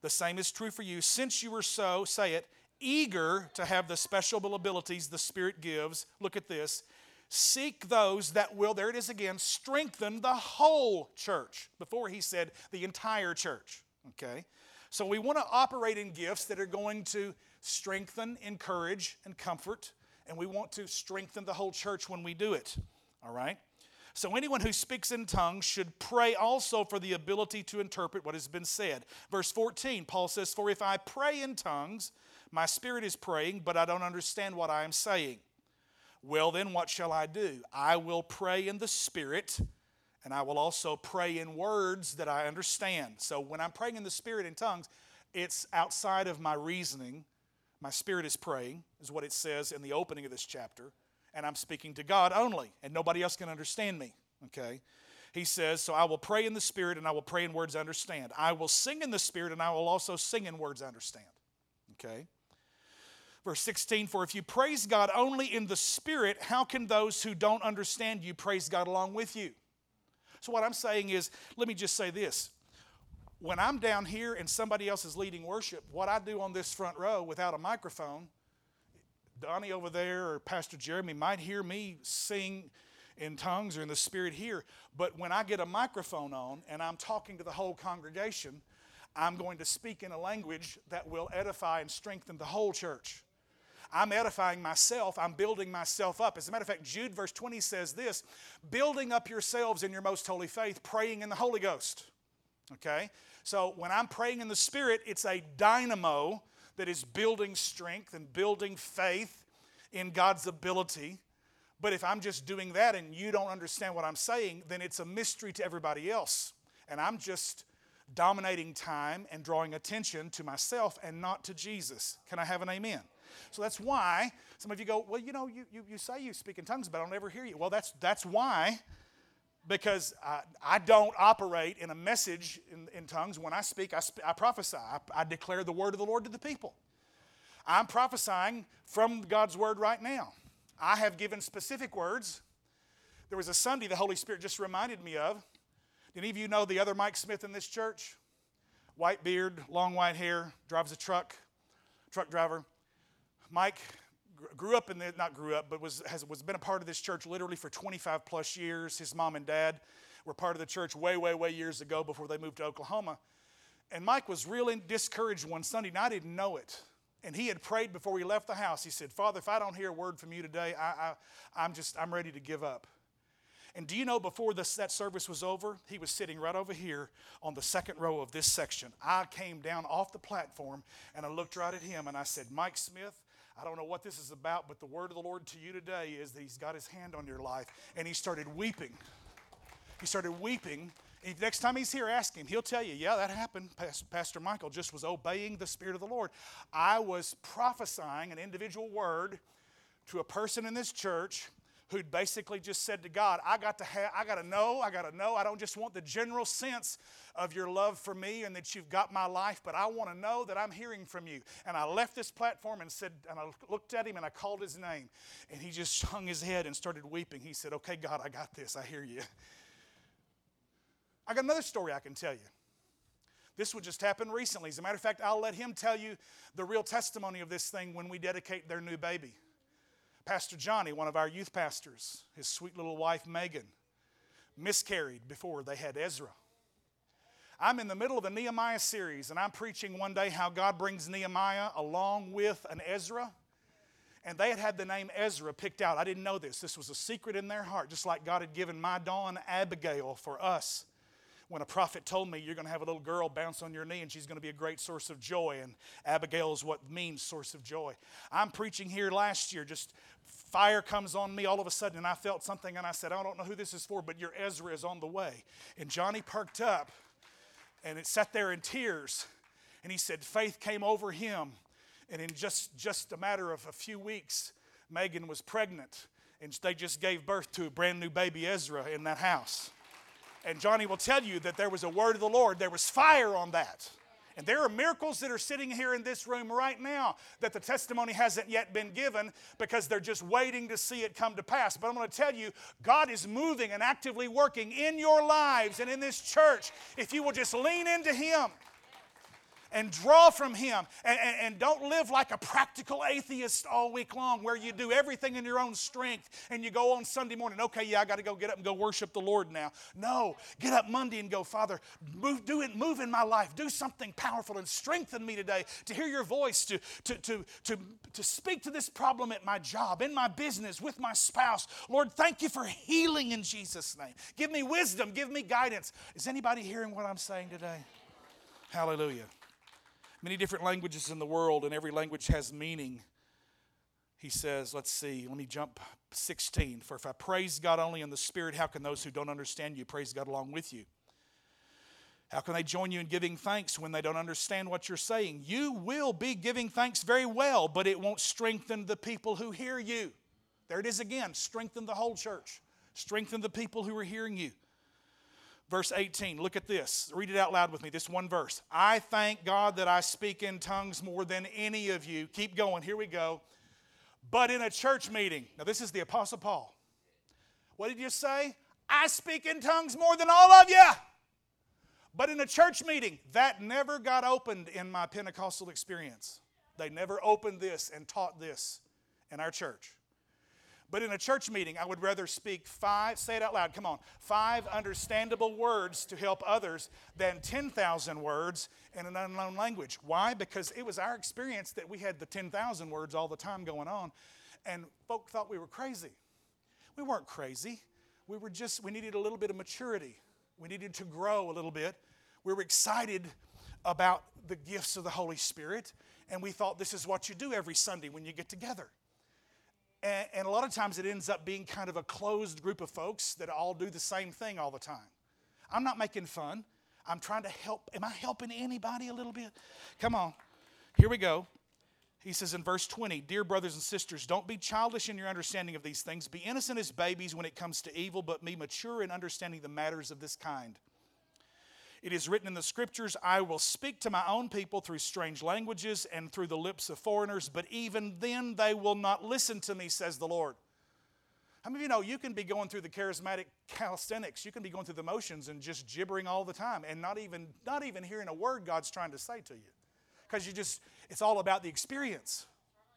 The same is true for you. Since you were so, say it, eager to have the special abilities the Spirit gives, look at this. Seek those that will, there it is again, strengthen the whole church. Before he said the entire church. Okay? So we want to operate in gifts that are going to strengthen, encourage, and comfort and we want to strengthen the whole church when we do it. All right? So, anyone who speaks in tongues should pray also for the ability to interpret what has been said. Verse 14, Paul says, For if I pray in tongues, my spirit is praying, but I don't understand what I am saying. Well, then, what shall I do? I will pray in the spirit, and I will also pray in words that I understand. So, when I'm praying in the spirit in tongues, it's outside of my reasoning. My spirit is praying, is what it says in the opening of this chapter and I'm speaking to God only, and nobody else can understand me. Okay? He says, So I will pray in the Spirit, and I will pray in words I understand. I will sing in the Spirit, and I will also sing in words I understand. Okay? Verse 16, For if you praise God only in the Spirit, how can those who don't understand you praise God along with you? So, what I'm saying is, let me just say this. When I'm down here and somebody else is leading worship, what I do on this front row without a microphone Donnie over there or Pastor Jeremy might hear me sing in tongues or in the spirit here, but when I get a microphone on and I'm talking to the whole congregation, I'm going to speak in a language that will edify and strengthen the whole church. I'm edifying myself, I'm building myself up. As a matter of fact, Jude verse 20 says this building up yourselves in your most holy faith, praying in the Holy Ghost. Okay? So when I'm praying in the Spirit, it's a dynamo that is building strength and building faith in God's ability. But if I'm just doing that and you don't understand what I'm saying, then it's a mystery to everybody else. And I'm just dominating time and drawing attention to myself and not to Jesus. Can I have an amen? So that's why some of you go, Well, you know, you, you, you say you speak in tongues, but I don't ever hear you. Well, that's, that's why because I, I, don't operate in a message in, in tongues. When I speak, I, sp- I prophesy. I, I, declare the word of the Lord to the people. I'm prophesying from God's word right now. I have given specific words. There was a Sunday the Holy Spirit just reminded me of. Any of you know the other Mike Smith in this church? White beard, long white hair, drives a truck, truck driver. Mike grew up in the, not grew up, but was, has was been a part of this church literally for 25 plus years. His mom and dad were part of the church way, way, way years ago before they moved to Oklahoma. And Mike was really discouraged one Sunday, and I didn't know it. And he had prayed before we left the house. He said, Father, if I don't hear a word from you today, I, I, I, am just, I'm ready to give up. And do you know before this, that service was over, he was sitting right over here on the second row of this section. I came down off the platform and I looked right at him and I said, Mike Smith, I don't know what this is about, but the word of the Lord to you today is that He's got His hand on your life. And he started weeping. He started weeping. Next time he's here, ask him. He'll tell you, yeah, that happened. Pastor Michael just was obeying the Spirit of the Lord. I was prophesying an individual word to a person in this church who'd basically just said to God, I got to have, I got to know, I got to know. I don't just want the general sense of your love for me and that you've got my life, but I want to know that I'm hearing from you. And I left this platform and said, and I looked at him and I called his name. And he just hung his head and started weeping. He said, Okay, God, I got this. I hear you. I got another story I can tell you. This would just happen recently. As a matter of fact, I'll let him tell you the real testimony of this thing when we dedicate their new baby. Pastor Johnny, one of our youth pastors, his sweet little wife Megan, miscarried before they had Ezra. I'm in the middle of a Nehemiah series, and I'm preaching one day how God brings Nehemiah along with an Ezra. And they had had the name Ezra picked out. I didn't know this. This was a secret in their heart, just like God had given my dawn Abigail for us when a prophet told me you're going to have a little girl bounce on your knee and she's going to be a great source of joy. And Abigail is what means source of joy. I'm preaching here last year, just fire comes on me all of a sudden, and I felt something, and I said, I don't know who this is for, but your Ezra is on the way. And Johnny perked up, and it sat there in tears, and he said, Faith came over him. And in just, just a matter of a few weeks, Megan was pregnant, and they just gave birth to a brand new baby Ezra in that house. And Johnny will tell you that there was a word of the Lord, there was fire on that. And there are miracles that are sitting here in this room right now that the testimony hasn't yet been given because they're just waiting to see it come to pass. But I'm going to tell you, God is moving and actively working in your lives and in this church if you will just lean into Him. And draw from Him. And, and, and, don't live like a practical atheist all week long where you do everything in your own strength and you go on Sunday morning, okay, yeah, I got to go get up and go worship the Lord now. No, get up Monday and go, Father, move, do it, move in my life. Do something powerful and strengthen me today to hear your voice, to, to, to, to, to speak to this problem at my job, in my business, with my spouse. Lord, thank you for healing in Jesus' name. Give me wisdom, give me guidance. Is anybody hearing what I'm saying today? Hallelujah many different languages in the world, and every language has meaning. He says, let's see, let me jump 16. For if I praise God only in the Spirit, how can those who don't understand you praise God along with you? How can they join you in giving thanks when they don't understand what you're saying? You will be giving thanks very well, but it won't strengthen the people who hear you. There it is again strengthen the whole church, strengthen the people who are hearing you. Verse 18, look at this. Read it out loud with me, this one verse. I thank God that I speak in tongues more than any of you. Keep going, here we go. But in a church meeting, now this is the Apostle Paul. What did you say? I speak in tongues more than all of you. But in a church meeting, that never got opened in my Pentecostal experience. They never opened this and taught this in our church. But in a church meeting, I would rather speak five, say it out loud, come on, five understandable words to help others than 10,000 words in an unknown language. Why? Because it was our experience that we had the 10,000 words all the time going on, and folk thought we were crazy. We weren't crazy. We were just, we needed a little bit of maturity. We needed to grow a little bit. We were excited about the gifts of the Holy Spirit, and we thought this is what you do every Sunday when you get together. And, and, a lot of times it ends up being kind of a closed group of folks that all do the same thing all the time. I'm not making fun. I'm trying to help. Am I helping anybody a little bit? Come on. Here we go. He says in verse 20, Dear brothers and sisters, don't be childish in your understanding of these things. Be innocent as babies when it comes to evil, but be mature in understanding the matters of this kind. It is written in the scriptures, I will speak to my own people through strange languages and through the lips of foreigners, but even then they will not listen to me, says the Lord. How many of you know you can be going through the charismatic calisthenics? You can be going through the motions and just gibbering all the time and not even, not even hearing a word God's trying to say to you. Because you just, it's all about the experience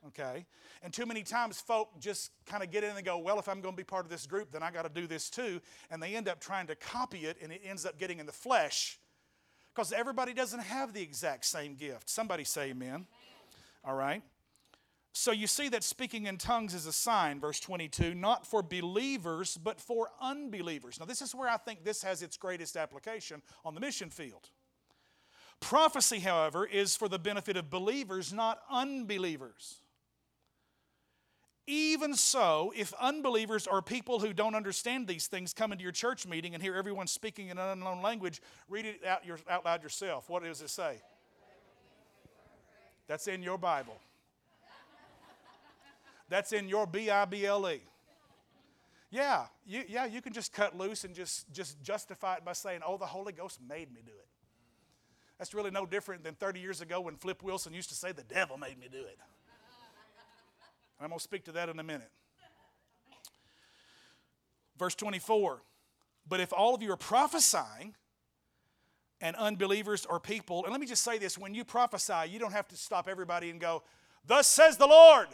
okay? And too many times folk just kind of get in and go, well, if I'm going to be part of this group, then I got to do this too. And they end up trying to copy it and it ends up getting in the flesh because everybody doesn't have the exact same gift. Somebody say amen. amen. All right? So you see that speaking in tongues is a sign, verse 22, not for believers, but for unbelievers. Now, this is where I think this has its greatest application on the mission field. Prophecy, however, is for the benefit of believers, not unbelievers. Even so, if unbelievers or people who don't understand these things come into your church meeting and hear everyone speaking in an unknown language, read it out, your, out loud yourself. What does it say? That's in your Bible. That's in your B I B L E. Yeah, you, yeah, you can just cut loose and just, just justify it by saying, oh, the Holy Ghost made me do it. That's really no different than 30 years ago when Flip Wilson used to say, the devil made me do it. I'm going to speak to that in a minute. Verse 24 But if all of you are prophesying, and unbelievers or people, and let me just say this when you prophesy, you don't have to stop everybody and go, Thus says the Lord.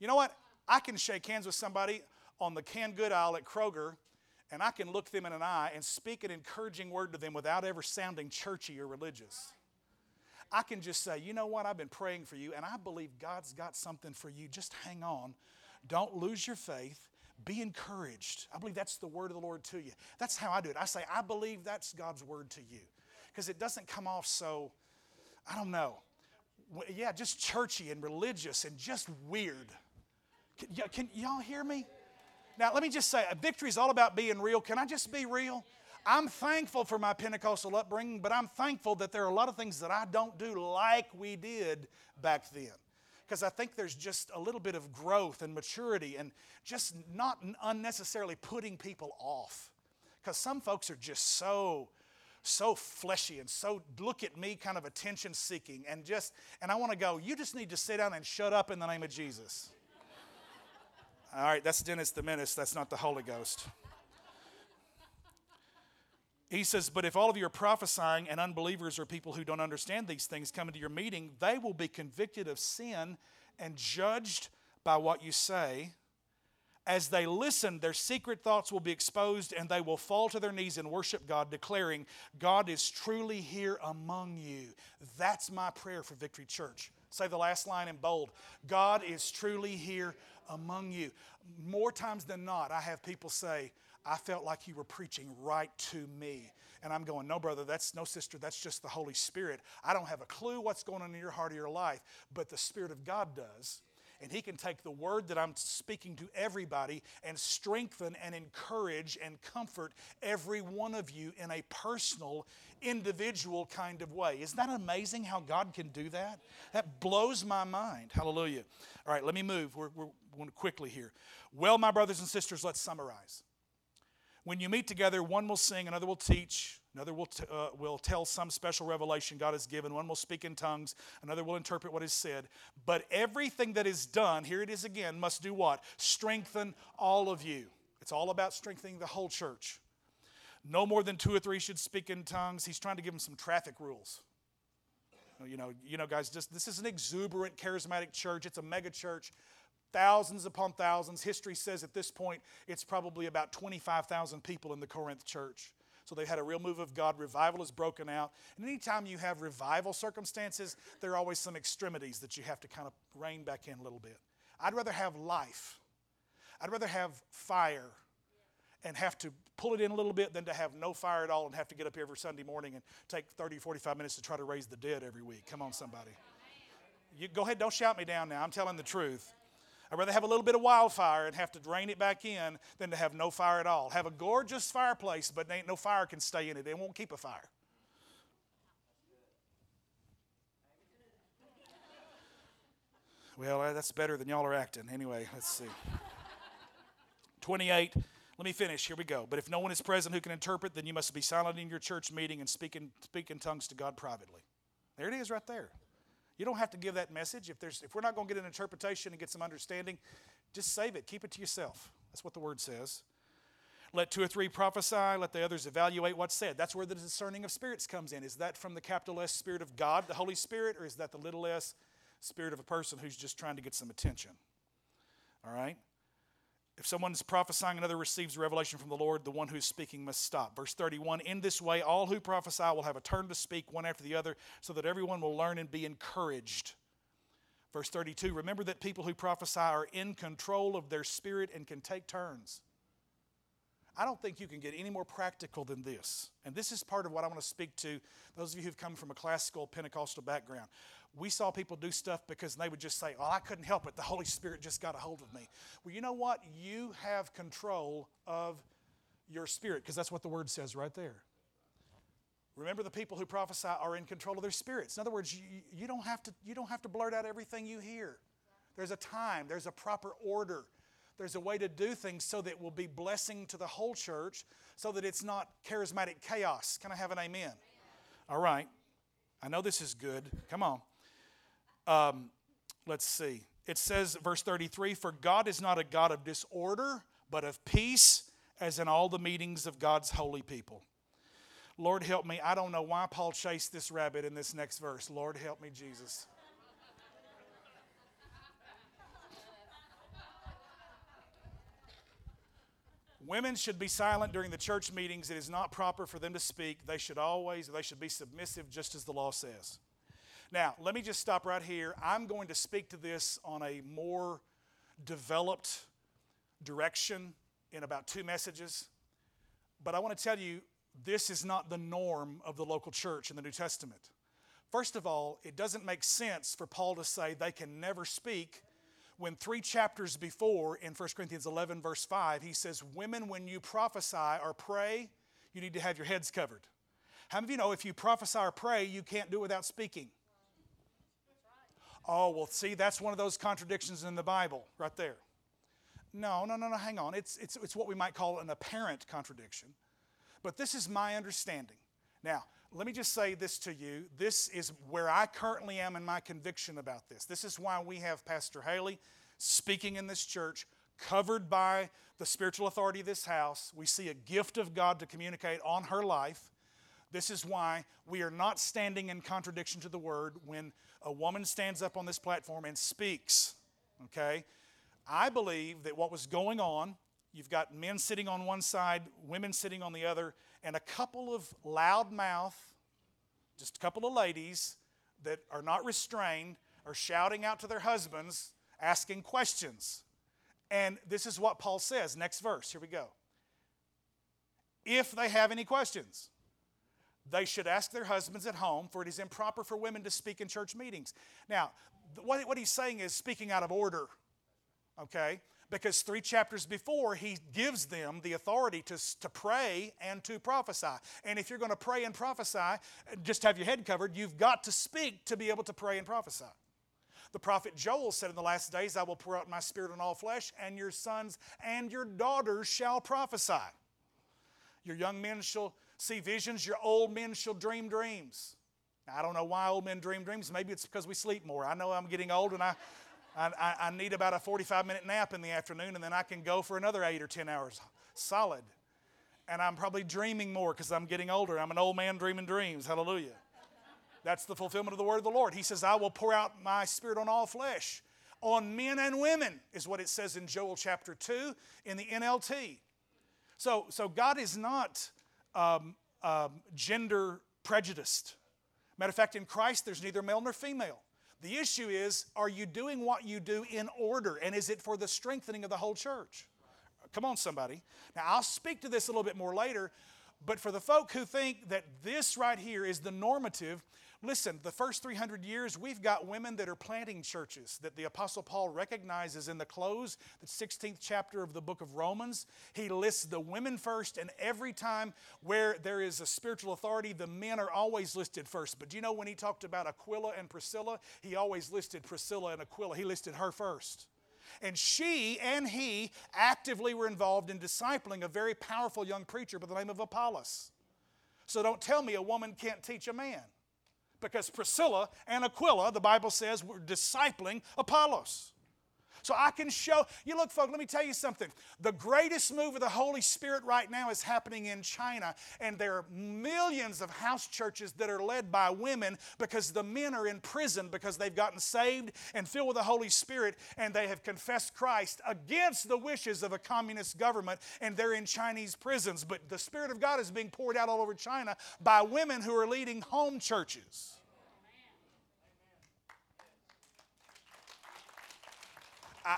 You know what? I can shake hands with somebody on the canned good aisle at Kroger, and I can look them in an eye and speak an encouraging word to them without ever sounding churchy or religious. I can just say, you know what, I've been praying for you, and I believe God's got something for you. Just hang on. Don't lose your faith. Be encouraged. I believe that's the word of the Lord to you. That's how I do it. I say, I believe that's God's word to you. Because it doesn't come off so, I don't know, yeah, just churchy and religious and just weird. Can, can y'all hear me? Now, let me just say, victory is all about being real. Can I just be real? I'm thankful for my Pentecostal upbringing, but I'm thankful that there are a lot of things that I don't do like we did back then. Because I think there's just a little bit of growth and maturity and just not unnecessarily putting people off. Because some folks are just so, so fleshy and so look at me kind of attention seeking and just, and I want to go, you just need to sit down and shut up in the name of Jesus. All right, that's Dennis the Menace, that's not the Holy Ghost. He says, But if all of you are prophesying and unbelievers or people who don't understand these things come into your meeting, they will be convicted of sin and judged by what you say. As they listen, their secret thoughts will be exposed and they will fall to their knees and worship God, declaring, God is truly here among you. That's my prayer for Victory Church. Say the last line in bold God is truly here among you. More times than not, I have people say, I felt like you were preaching right to me. And I'm going, no, brother, that's no sister, that's just the Holy Spirit. I don't have a clue what's going on in your heart or your life, but the Spirit of God does. And He can take the word that I'm speaking to everybody and strengthen and encourage and comfort every one of you in a personal, individual kind of way. Isn't that amazing how God can do that? That blows my mind. Hallelujah. All right, let me move. We're, we're quickly here. Well, my brothers and sisters, let's summarize. When you meet together, one will sing, another will teach, another will, t- uh, will tell some special revelation God has given, one will speak in tongues, another will interpret what is said. But everything that is done, here it is again, must do what? Strengthen all of you. It's all about strengthening the whole church. No more than two or three should speak in tongues. He's trying to give them some traffic rules. You know, you know, guys, just this is an exuberant, charismatic church. It's a mega church thousands upon thousands. History says at this point it's probably about 25,000 people in the Corinth church. So they've had a real move of God. Revival has broken out. And anytime you have revival circumstances, there are always some extremities that you have to kind of rein back in a little bit. I'd rather have life, I'd rather have fire and have to pull it in a little bit than to have no fire at all and have to get up here every Sunday morning and take 30, 45 minutes to try to raise the dead every week. Come on, somebody. You, go ahead, don't shout me down now. I'm telling the truth. I'd rather have a little bit of wildfire and have to drain it back in than to have no fire at all. Have a gorgeous fireplace, but ain't no fire can stay in it. It won't keep a fire. Well, uh, that's better than y'all are acting. Anyway, let's see. 28. Let me finish. Here we go. But if no one is present who can interpret, then you must be silent in your church meeting and speak in, speak in tongues to God privately. There it is right there. You don't have to give that message. If, there's, if we're not going to get an interpretation and get some understanding, just save it. Keep it to yourself. That's what the word says. Let two or three prophesy, let the others evaluate what's said. That's where the discerning of spirits comes in. Is that from the capital S Spirit of God, the Holy Spirit, or is that the little s Spirit of a person who's just trying to get some attention? All right? If someone is prophesying, another receives revelation from the Lord, the one who's speaking must stop. Verse 31 In this way, all who prophesy will have a turn to speak one after the other, so that everyone will learn and be encouraged. Verse 32 Remember that people who prophesy are in control of their spirit and can take turns. I don't think you can get any more practical than this. And this is part of what I want to speak to those of you who've come from a classical Pentecostal background we saw people do stuff because they would just say, Well, I couldn't help it. The Holy Spirit just got a hold of me. Well, you know what? You have control of your spirit because that's what the word says right there. Remember, the people who prophesy are in control of their spirits. In other words, you, you, don't have to, you don't have to blurt out everything you hear. There's a time, there's a proper order, there's a way to do things so that will be blessing to the whole church, so that it's not charismatic chaos. Can I have an amen? amen. All right. I know this is good. Come on. Um, let's see. It says, verse 33 For God is not a God of disorder, but of peace, as in all the meetings of God's holy people. Lord, help me. I don't know why Paul chased this rabbit in this next verse. Lord, help me, Jesus. Women should be silent during the church meetings. It is not proper for them to speak. They should always, they should be submissive, just as the law says. Now, let me just stop right here. I'm going to speak to this on a more developed direction in about two messages. But I want to tell you, this is not the norm of the local church in the New Testament. First of all, it doesn't make sense for Paul to say they can never speak when three chapters before, in 1 Corinthians 11, verse 5, he says, Women, when you prophesy or pray, you need to have your heads covered. How many of you know if you prophesy or pray, you can't do it without speaking? Oh, well, see, that's one of those contradictions in the Bible right there. No, no, no, no, hang on. It's, it's, it's what we might call an apparent contradiction. But this is my understanding. Now, let me just say this to you. This is where I currently am in my conviction about this. This is why we have Pastor Haley speaking in this church covered by the spiritual authority of this house. We see a gift of God to communicate on her life. This is why we are not standing in contradiction to the word when a woman stands up on this platform and speaks. Okay? I believe that what was going on, you've got men sitting on one side, women sitting on the other, and a couple of loudmouth, just a couple of ladies that are not restrained, are shouting out to their husbands, asking questions. And this is what Paul says. Next verse. Here we go. If they have any questions, they should ask their husbands at home, for it is improper for women to speak in church meetings. Now, what, what he's saying is speaking out of order, okay? Because three chapters before, he gives them the authority to, to pray and to prophesy. And if you're going to pray and prophesy, just have your head covered, you've got to speak to be able to pray and prophesy. The prophet Joel said, In the last days I will pour out my spirit on all flesh, and your sons and your daughters shall prophesy. Your young men shall see visions, your old men shall dream dreams. I don't know why old men dream dreams. Maybe it's because we sleep more. I know I'm getting old and I, I, I need about a 45 minute nap in the afternoon, and then I can go for another eight or 10 hours solid. And I'm probably dreaming more because I'm getting older. I'm an old man dreaming dreams. Hallelujah. That's the fulfillment of the word of the Lord. He says, I will pour out my spirit on all flesh, on men and women, is what it says in Joel chapter 2 in the NLT. So, so God is not um, um, gender prejudiced. Matter of fact, in Christ, there's neither male nor female. The issue is, are you doing what you do in order? And is it for the strengthening of the whole church? Come on, somebody. Now, I'll speak to this a little bit more later, but for the folk who think that this right here is the normative, Listen, the first 300 years, we've got women that are planting churches that the Apostle Paul recognizes in the close, the 16th chapter of the book of Romans. He lists the women first, and every time where there is a spiritual authority, the men are always listed first. But do you know when he talked about Aquila and Priscilla, he always listed Priscilla and Aquila, he listed her first. And she and he actively were involved in discipling a very powerful young preacher by the name of Apollos. So don't tell me a woman can't teach a man because Priscilla and Aquila, the Bible says, were discipling Apollos. So I can show, you look, folks, let me tell you something. The greatest move of the Holy Spirit right now is happening in China, and there are millions of house churches that are led by women because the men are in prison because they've gotten saved and filled with the Holy Spirit, and they have confessed Christ against the wishes of a communist government, and they're in Chinese prisons. But the Spirit of God is being poured out all over China by women who are leading home churches.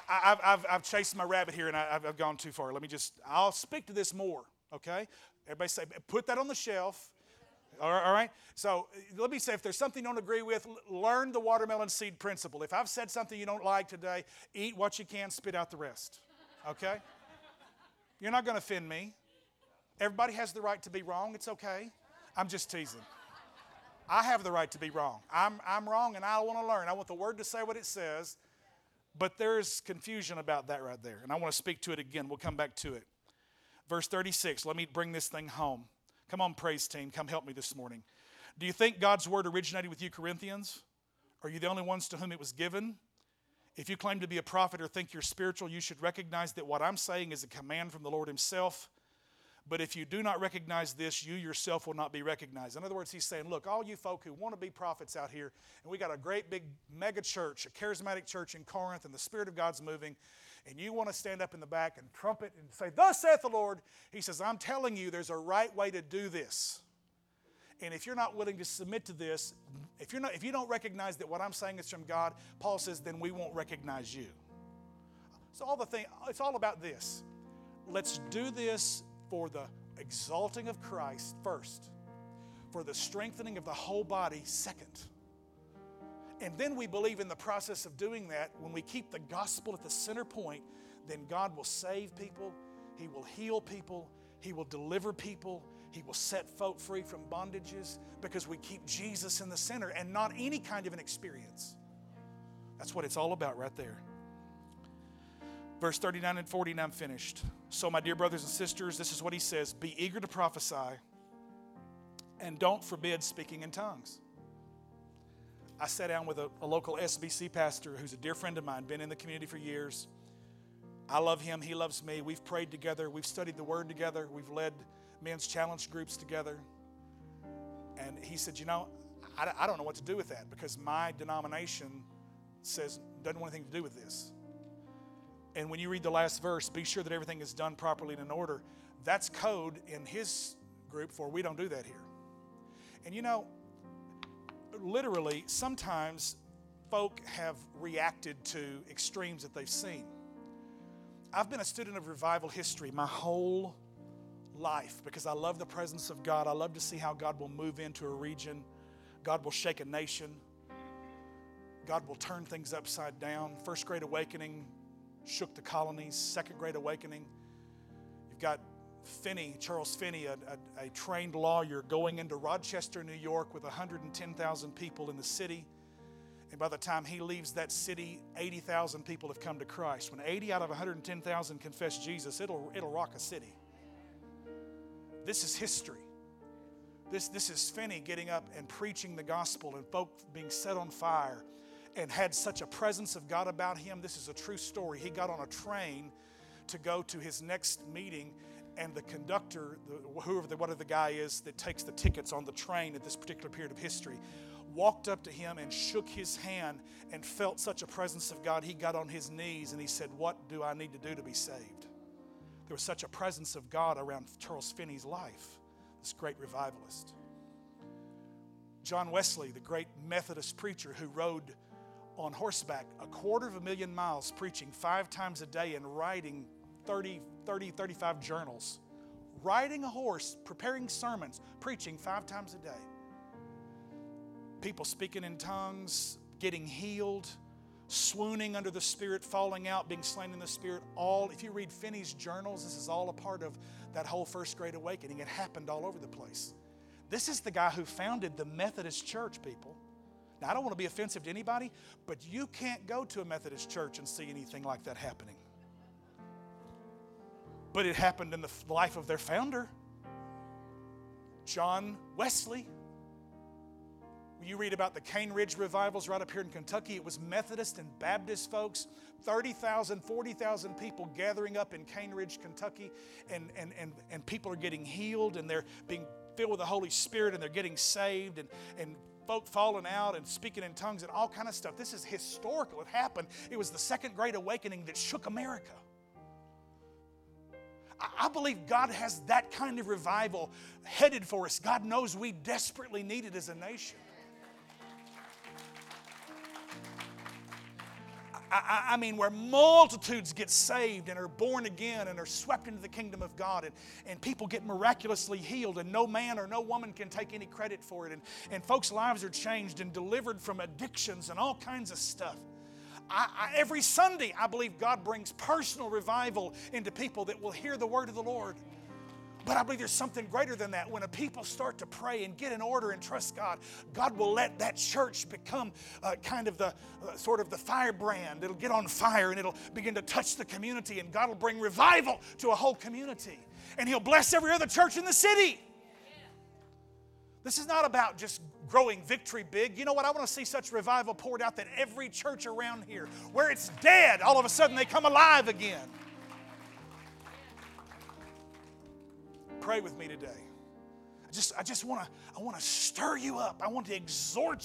I, have I've chased my rabbit here and I, have gone too far. Let me just, I'll speak to this more, okay? Everybody say, put that on the shelf. All right, all right? So let me say, if there's something you don't agree with, learn the watermelon seed principle. If I've said something you don't like today, eat what you can, spit out the rest, okay? You're not going to offend me. Everybody has the right to be wrong. It's okay. I'm just teasing. I have the right to be wrong. I'm, I'm wrong and I want to learn. I want the word to say what it says. But there's confusion about that right there. And I want to speak to it again. We'll come back to it. Verse 36, let me bring this thing home. Come on, praise team, come help me this morning. Do you think God's word originated with you, Corinthians? Are you the only ones to whom it was given? If you claim to be a prophet or think you're spiritual, you should recognize that what I'm saying is a command from the Lord Himself. But if you do not recognize this, you yourself will not be recognized. In other words, he's saying, Look, all you folk who want to be prophets out here, and we got a great big mega church, a charismatic church in Corinth, and the Spirit of God's moving, and you want to stand up in the back and trumpet and say, Thus saith the Lord, he says, I'm telling you, there's a right way to do this. And if you're not willing to submit to this, if, you're not, if you don't recognize that what I'm saying is from God, Paul says, then we won't recognize you. So all the thing, it's all about this. Let's do this for the exalting of Christ first, for the strengthening of the whole body second. And then we believe in the process of doing that, when we keep the gospel at the center point, then God will save people, He will heal people, He will deliver people, He will set folk free from bondages because we keep Jesus in the center and not any kind of an experience. That's what it's all about right there. Verse 39 and 40, and I'm finished. So, my dear brothers and sisters, this is what he says Be eager to prophesy and don't forbid speaking in tongues. I sat down with a, a, local SBC pastor who's a dear friend of mine, been in the community for years. I love him. He loves me. We've prayed together. We've studied the Word together. We've led men's challenge groups together. And he said, You know, I, I don't know what to do with that because my denomination says doesn't want anything to do with this. And when you read the last verse, be sure that everything is done properly and in order. That's code in his group for we don't do that here. And you know, literally, sometimes folk have reacted to extremes that they've seen. I've been a student of revival history my whole life because I love the presence of God. I love to see how God will move into a region, God will shake a nation, God will turn things upside down. First Great Awakening shook the colonies, Second Great Awakening. You've got Finney, Charles Finney, a, a, a trained lawyer, going into Rochester, New York with 110,000 people in the city and by the time he leaves that city, 80,000 people have come to Christ. When 80 out of 110,000 confess Jesus, it'll, it'll rock a city. This is history. This, this is Finney getting up and preaching the gospel and folk being set on fire and had such a presence of God about him. This is a true story. He got on a train to go to his next meeting, and the conductor, whoever the, whatever the guy is that takes the tickets on the train at this particular period of history, walked up to him and shook his hand and felt such a presence of God, he got on his knees and he said, What do I need to do to be saved? There was such a presence of God around Charles Finney's life, this great revivalist. John Wesley, the great Methodist preacher who rode on horseback a quarter of a million miles preaching five times a day and writing 30, 30, 35 journals, riding a horse, preparing sermons, preaching five times a day people speaking in tongues, getting healed, swooning under the Spirit, falling out, being slain in the Spirit. All, if you read Finney's journals, this is all a part of that whole first great awakening. It happened all over the place. This is the guy who founded the Methodist Church, people. Now, I don't want to be offensive to anybody, but you can't go to a Methodist church and see anything like that happening. But it happened in the life of their founder, John Wesley. When you read about the Cane Ridge revivals right up here in Kentucky, it was Methodist and Baptist folks, 30,000, 40,000 people gathering up in Cane Ridge, Kentucky, and, and, and, and people are getting healed and they're being filled with the Holy Spirit and they're getting saved and, and folk falling out and speaking in tongues and all kind of stuff. This is historical. It happened. It was the second great awakening that shook America. I believe God has that kind of revival headed for us. God knows we desperately need it as a nation. I, I, mean, where multitudes get saved and are born again and are swept into the kingdom of God, and, and people get miraculously healed, and no man or no woman can take any credit for it, and, and folks' lives are changed and delivered from addictions and all kinds of stuff. I, I, every Sunday, I believe God brings personal revival into people that will hear the word of the Lord. But I believe there's something greater than that. When a people start to pray and get in order and trust God, God will let that church become uh, kind of the uh, sort of the firebrand. It'll get on fire and it'll begin to touch the community, and God will bring revival to a whole community. And He'll bless every other church in the city. This is not about just growing victory big. You know what? I want to see such revival poured out that every church around here, where it's dead, all of a sudden they come alive again. Pray with me today. I just, I just want to, I want to stir you up. I want to exhort